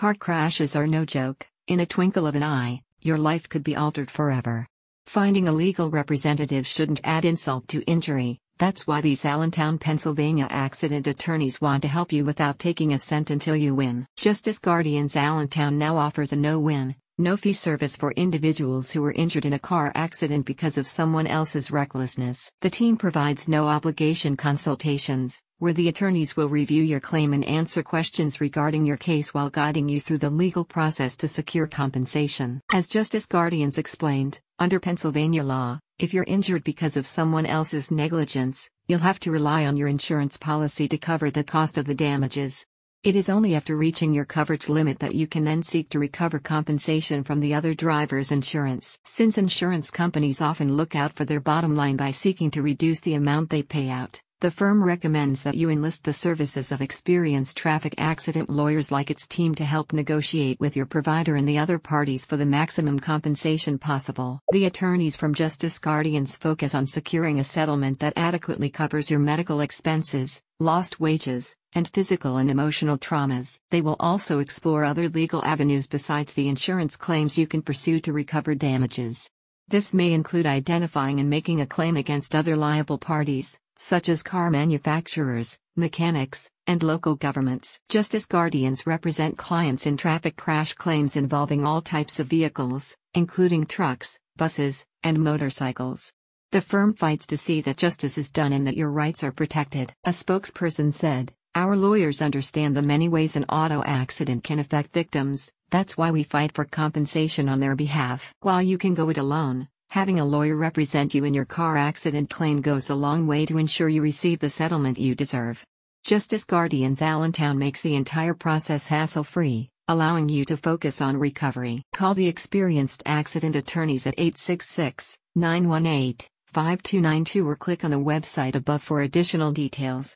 Car crashes are no joke, in a twinkle of an eye, your life could be altered forever. Finding a legal representative shouldn't add insult to injury, that's why these Allentown, Pennsylvania accident attorneys want to help you without taking a cent until you win. Justice Guardians Allentown now offers a no win, no fee service for individuals who were injured in a car accident because of someone else's recklessness. The team provides no obligation consultations, where the attorneys will review your claim and answer questions regarding your case while guiding you through the legal process to secure compensation. As Justice Guardians explained, under Pennsylvania law, if you're injured because of someone else's negligence, you'll have to rely on your insurance policy to cover the cost of the damages. It is only after reaching your coverage limit that you can then seek to recover compensation from the other driver's insurance. Since insurance companies often look out for their bottom line by seeking to reduce the amount they pay out, the firm recommends that you enlist the services of experienced traffic accident lawyers like its team to help negotiate with your provider and the other parties for the maximum compensation possible. The attorneys from Justice Guardians focus on securing a settlement that adequately covers your medical expenses, lost wages, and physical and emotional traumas. They will also explore other legal avenues besides the insurance claims you can pursue to recover damages. This may include identifying and making a claim against other liable parties, such as car manufacturers, mechanics, and local governments. Justice Guardians represent clients in traffic crash claims involving all types of vehicles, including trucks, buses, and motorcycles. The firm fights to see that justice is done and that your rights are protected. A spokesperson said, Our lawyers understand the many ways an auto accident can affect victims, that's why we fight for compensation on their behalf. While you can go it alone, having a lawyer represent you in your car accident claim goes a long way to ensure you receive the settlement you deserve. Justice Guardians Allentown makes the entire process hassle free, allowing you to focus on recovery. Call the experienced accident attorneys at 866 918 5292 or click on the website above for additional details.